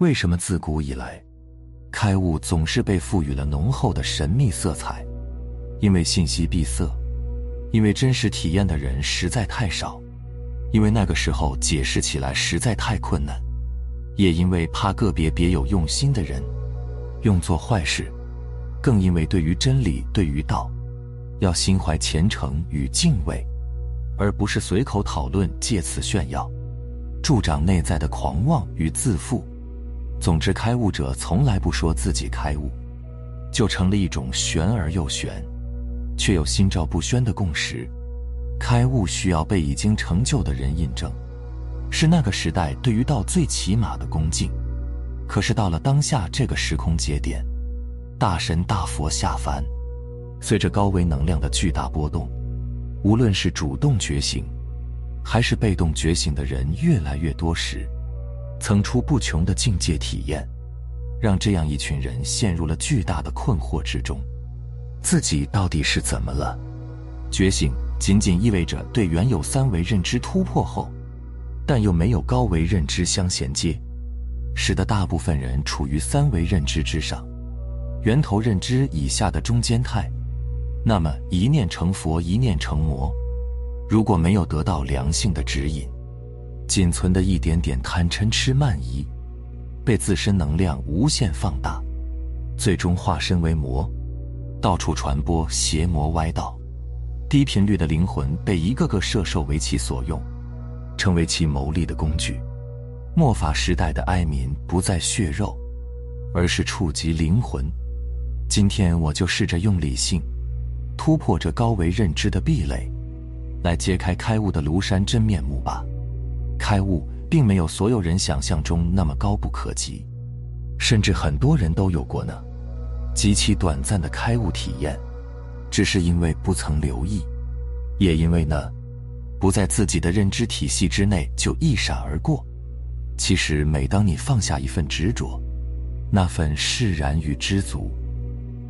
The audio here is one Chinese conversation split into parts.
为什么自古以来，开悟总是被赋予了浓厚的神秘色彩？因为信息闭塞，因为真实体验的人实在太少，因为那个时候解释起来实在太困难，也因为怕个别别有用心的人用做坏事，更因为对于真理、对于道，要心怀虔诚与敬畏，而不是随口讨论，借此炫耀。助长内在的狂妄与自负。总之，开悟者从来不说自己开悟，就成了一种玄而又玄，却又心照不宣的共识。开悟需要被已经成就的人印证，是那个时代对于道最起码的恭敬。可是到了当下这个时空节点，大神大佛下凡，随着高维能量的巨大波动，无论是主动觉醒。还是被动觉醒的人越来越多时，层出不穷的境界体验，让这样一群人陷入了巨大的困惑之中：自己到底是怎么了？觉醒仅仅意味着对原有三维认知突破后，但又没有高维认知相衔接，使得大部分人处于三维认知之上，源头认知以下的中间态。那么，一念成佛，一念成魔。如果没有得到良性的指引，仅存的一点点贪嗔痴慢疑，被自身能量无限放大，最终化身为魔，到处传播邪魔歪道。低频率的灵魂被一个个摄受为其所用，成为其牟利的工具。末法时代的哀民不再血肉，而是触及灵魂。今天我就试着用理性，突破这高维认知的壁垒。来揭开开悟的庐山真面目吧。开悟并没有所有人想象中那么高不可及，甚至很多人都有过呢。极其短暂的开悟体验，只是因为不曾留意，也因为呢，不在自己的认知体系之内就一闪而过。其实，每当你放下一份执着，那份释然与知足，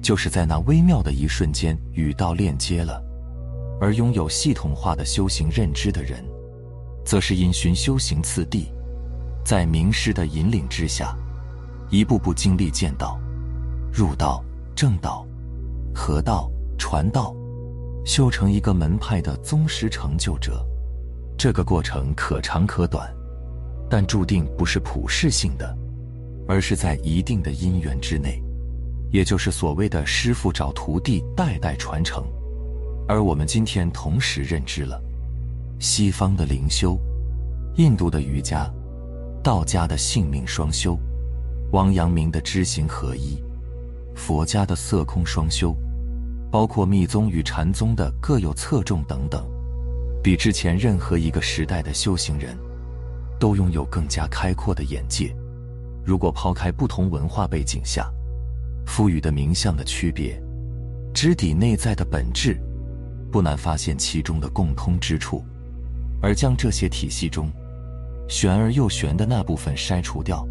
就是在那微妙的一瞬间与道链接了。而拥有系统化的修行认知的人，则是因循修行次第，在名师的引领之下，一步步经历见道、入道、正道、合道、传道，修成一个门派的宗师成就者。这个过程可长可短，但注定不是普世性的，而是在一定的因缘之内，也就是所谓的师傅找徒弟，代代传承。而我们今天同时认知了，西方的灵修、印度的瑜伽、道家的性命双修、王阳明的知行合一、佛家的色空双修，包括密宗与禅宗的各有侧重等等，比之前任何一个时代的修行人，都拥有更加开阔的眼界。如果抛开不同文化背景下赋予的名相的区别，知底内在的本质。不难发现其中的共通之处，而将这些体系中玄而又玄的那部分筛除掉，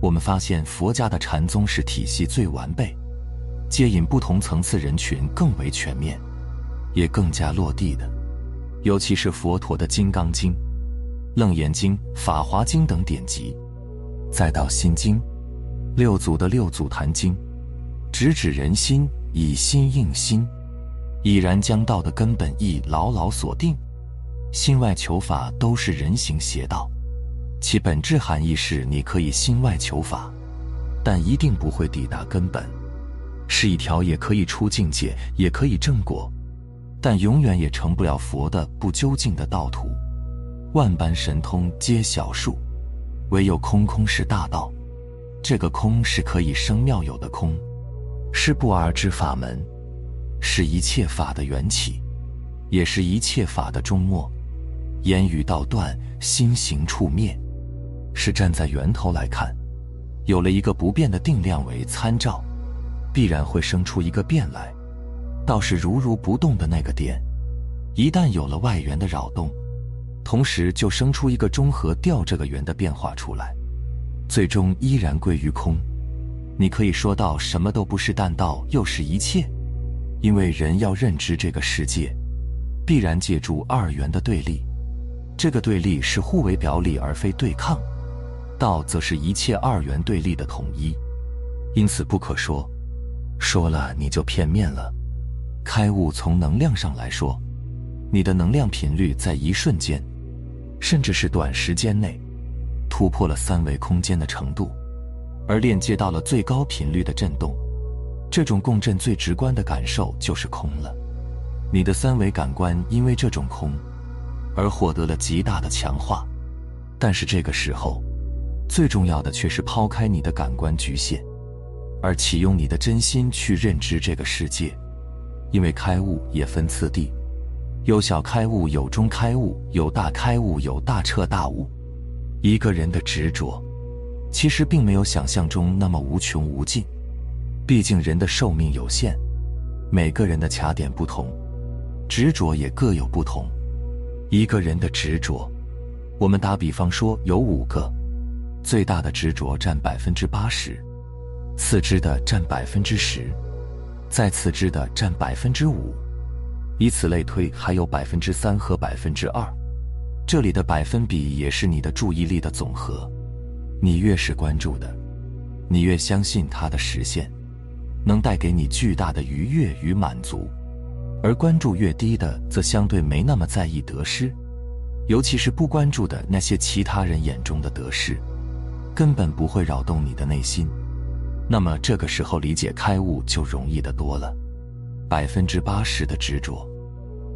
我们发现佛家的禅宗是体系最完备，接引不同层次人群更为全面，也更加落地的。尤其是佛陀的《金刚经》《楞严经》《法华经》等典籍，再到《心经》六祖的《六祖坛经》，直指人心，以心应心。已然将道的根本意牢牢锁定，心外求法都是人行邪道，其本质含义是你可以心外求法，但一定不会抵达根本，是一条也可以出境界，也可以正果，但永远也成不了佛的不究竟的道途。万般神通皆小数，唯有空空是大道。这个空是可以生妙有的空，是不二之法门。是一切法的缘起，也是一切法的终末。言语道断，心行处灭，是站在源头来看，有了一个不变的定量为参照，必然会生出一个变来。倒是如如不动的那个点，一旦有了外缘的扰动，同时就生出一个中和掉这个缘的变化出来，最终依然归于空。你可以说到什么都不是，但道又是一切。因为人要认知这个世界，必然借助二元的对立，这个对立是互为表里而非对抗。道则是一切二元对立的统一，因此不可说，说了你就片面了。开悟从能量上来说，你的能量频率在一瞬间，甚至是短时间内，突破了三维空间的程度，而链接到了最高频率的震动。这种共振最直观的感受就是空了。你的三维感官因为这种空，而获得了极大的强化。但是这个时候，最重要的却是抛开你的感官局限，而启用你的真心去认知这个世界。因为开悟也分次第，有小开悟，有中开悟，有大开悟，有大彻大悟。一个人的执着，其实并没有想象中那么无穷无尽。毕竟人的寿命有限，每个人的卡点不同，执着也各有不同。一个人的执着，我们打比方说有五个，最大的执着占百分之八十，次之的占百分之十。再次之的占百分之五，以此类推，还有百分之三和百分之二。这里的百分比也是你的注意力的总和。你越是关注的，你越相信它的实现能带给你巨大的愉悦与满足；而关注越低的，则相对没那么在意得失，尤其是不关注的那些其他人眼中的得失，根本不会扰动你的内心。那么这个时候理解开悟就容易的多了。百分之八十的执着，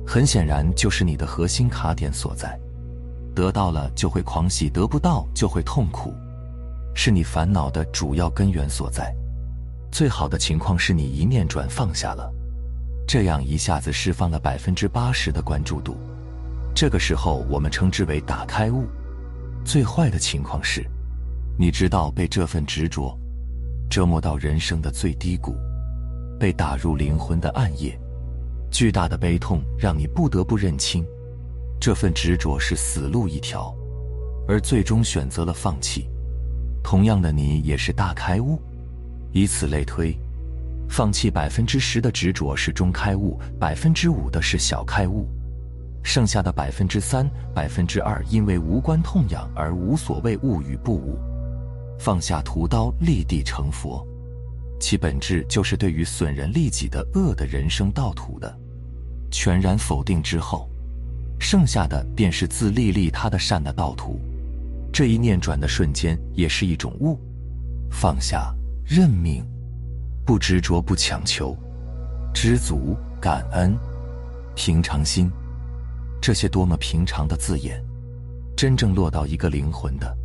很显然就是你的核心卡点所在。得到了就会狂喜，得不到就会痛苦，是你烦恼的主要根源所在。最好的情况是你一念转放下了，这样一下子释放了百分之八十的关注度。这个时候我们称之为打开悟。最坏的情况是，你知道被这份执着。折磨到人生的最低谷，被打入灵魂的暗夜，巨大的悲痛让你不得不认清，这份执着是死路一条，而最终选择了放弃。同样的，你也是大开悟，以此类推，放弃百分之十的执着是中开悟，百分之五的是小开悟，剩下的百分之三、百分之二因为无关痛痒而无所谓悟与不悟。放下屠刀，立地成佛，其本质就是对于损人利己的恶的人生道途的全然否定之后，剩下的便是自利利他的善的道途。这一念转的瞬间，也是一种悟，放下、认命，不执着、不强求，知足、感恩、平常心，这些多么平常的字眼，真正落到一个灵魂的。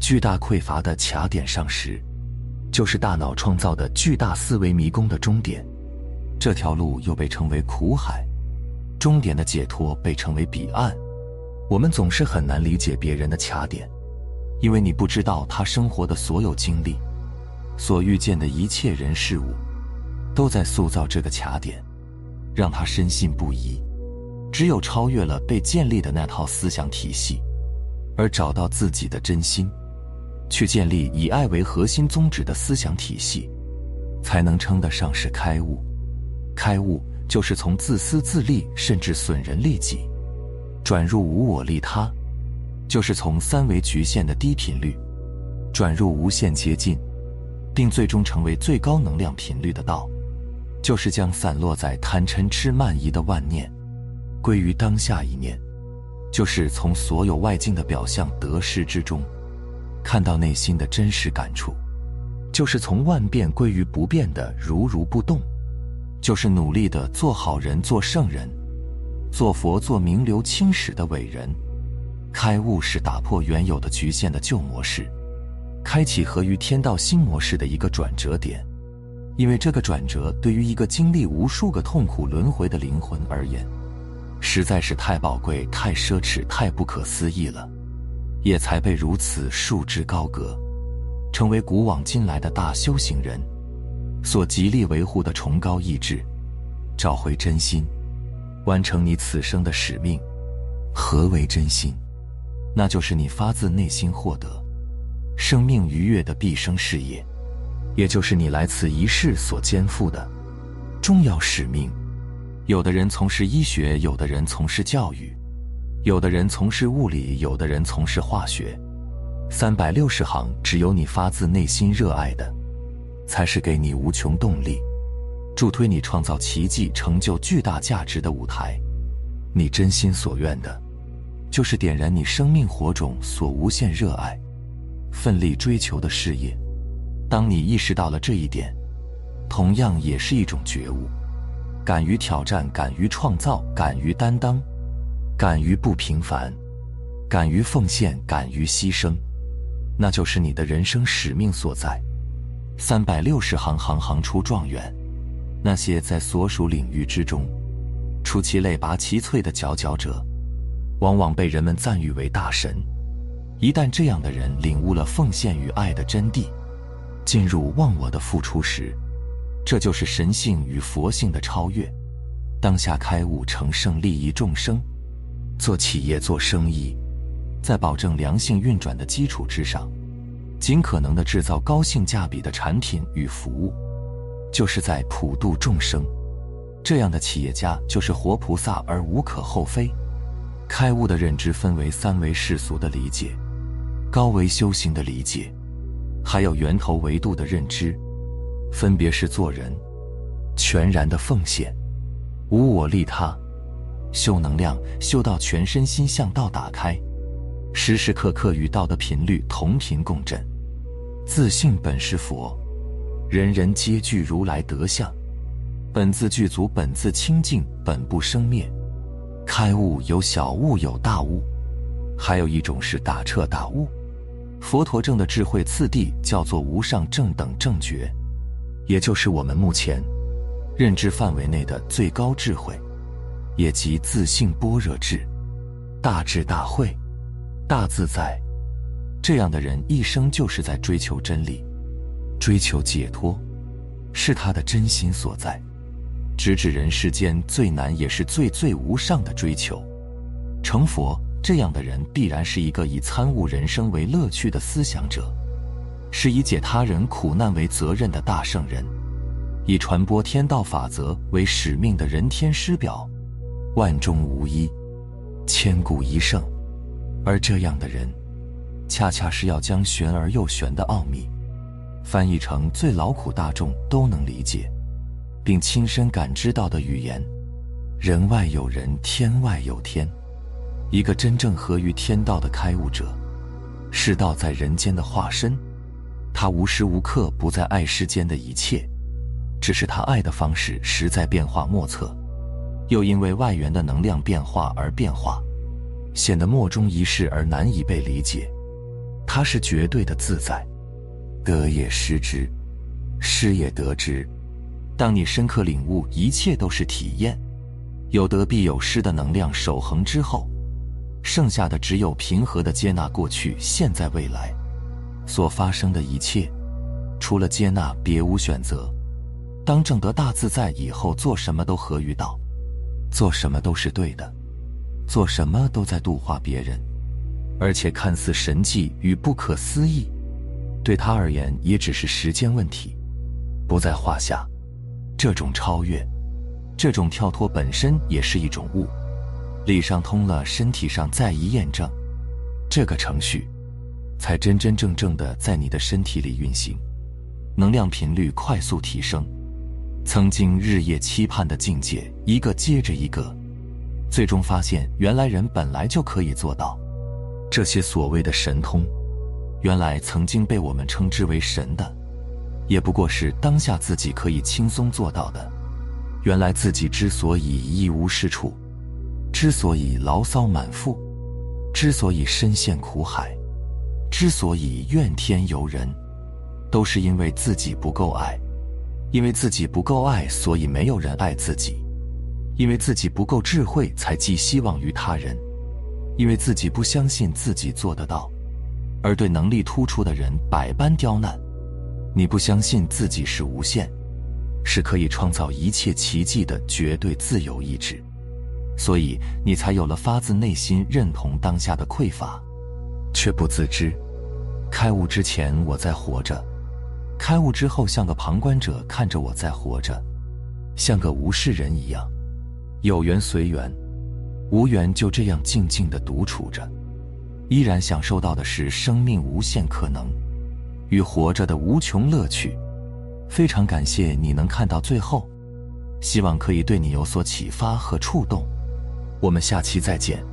巨大匮乏的卡点上时，就是大脑创造的巨大思维迷宫的终点。这条路又被称为苦海，终点的解脱被称为彼岸。我们总是很难理解别人的卡点，因为你不知道他生活的所有经历，所遇见的一切人事物，都在塑造这个卡点，让他深信不疑。只有超越了被建立的那套思想体系，而找到自己的真心。去建立以爱为核心宗旨的思想体系，才能称得上是开悟。开悟就是从自私自利甚至损人利己，转入无我利他；就是从三维局限的低频率，转入无限接近，并最终成为最高能量频率的道；就是将散落在贪嗔痴慢疑的万念，归于当下一念；就是从所有外境的表象得失之中。看到内心的真实感触，就是从万变归于不变的如如不动，就是努力的做好人、做圣人、做佛、做名留青史的伟人。开悟是打破原有的局限的旧模式，开启合于天道新模式的一个转折点。因为这个转折对于一个经历无数个痛苦轮回的灵魂而言，实在是太宝贵、太奢侈、太不可思议了。也才被如此束之高阁，成为古往今来的大修行人所极力维护的崇高意志。找回真心，完成你此生的使命。何为真心？那就是你发自内心获得生命愉悦的毕生事业，也就是你来此一世所肩负的重要使命。有的人从事医学，有的人从事教育。有的人从事物理，有的人从事化学，三百六十行，只有你发自内心热爱的，才是给你无穷动力，助推你创造奇迹、成就巨大价值的舞台。你真心所愿的，就是点燃你生命火种所无限热爱、奋力追求的事业。当你意识到了这一点，同样也是一种觉悟。敢于挑战，敢于创造，敢于担当，敢于不平凡，敢于奉献，敢于牺牲，那就是你的人生使命所在。三百六十行，行行出状元。那些在所属领域之中出其类拔其萃的佼佼者，往往被人们赞誉为大神。一旦这样的人领悟了奉献与爱的真谛，进入忘我的付出时，这就是神性与佛性的超越，当下开悟成圣，利益众生。做企业、做生意，在保证良性运转的基础之上，尽可能的制造高性价比的产品与服务，就是在普度众生。这样的企业家就是活菩萨，而无可厚非。开悟的认知分为三维世俗的理解、高维修行的理解，还有源头维度的认知。分别是做人，全然的奉献，无我利他，修能量修到全身心向道打开，时时刻刻与道的频率同频共振。自信本是佛，人人皆具如来德相，本自具足，本自清净，本不生灭。开悟有小悟有大悟，还有一种是大彻大悟。佛陀证的智慧次第叫做无上正等正觉。也就是我们目前认知范围内的最高智慧，也即自性般若智、大智大慧、大自在。这样的人一生就是在追求真理、追求解脱，是他的真心所在。直指人世间最难也是最最无上的追求。成佛这样的人，必然是一个以参悟人生为乐趣的思想者。是以解他人苦难为责任的大圣人，以传播天道法则为使命的人天师表，万中无一，千古一圣。而这样的人，恰恰是要将玄而又玄的奥秘，翻译成最劳苦大众都能理解，并亲身感知到的语言。人外有人，天外有天。一个真正合于天道的开悟者，是道在人间的化身。他无时无刻不在爱世间的一切，只是他爱的方式实在变化莫测，又因为外缘的能量变化而变化，显得莫衷一是而难以被理解。他是绝对的自在，得也失之，失也得之。当你深刻领悟一切都是体验，有得必有失的能量守恒之后，剩下的只有平和的接纳过去、现在、未来。所发生的一切，除了接纳，别无选择。当正得大自在以后，做什么都合于道，做什么都是对的，做什么都在度化别人，而且看似神迹与不可思议，对他而言也只是时间问题，不在话下。这种超越，这种跳脱本身也是一种悟。理上通了，身体上再一验证，这个程序。才真真正正的在你的身体里运行，能量频率快速提升，曾经日夜期盼的境界一个接着一个，最终发现原来人本来就可以做到。这些所谓的神通，原来曾经被我们称之为神的，也不过是当下自己可以轻松做到的。原来自己之所以一无是处，之所以牢骚满腹，之所以深陷苦海。之所以怨天尤人，都是因为自己不够爱，因为自己不够爱，所以没有人爱自己；因为自己不够智慧，才寄希望于他人；因为自己不相信自己做得到，而对能力突出的人百般刁难。你不相信自己是无限，是可以创造一切奇迹的绝对自由意志，所以你才有了发自内心认同当下的匮乏。却不自知，开悟之前我在活着，开悟之后像个旁观者看着我在活着，像个无事人一样，有缘随缘，无缘就这样静静的独处着。依然享受到的是生命无限可能与活着的无穷乐趣。非常感谢你能看到最后，希望可以对你有所启发和触动。我们下期再见。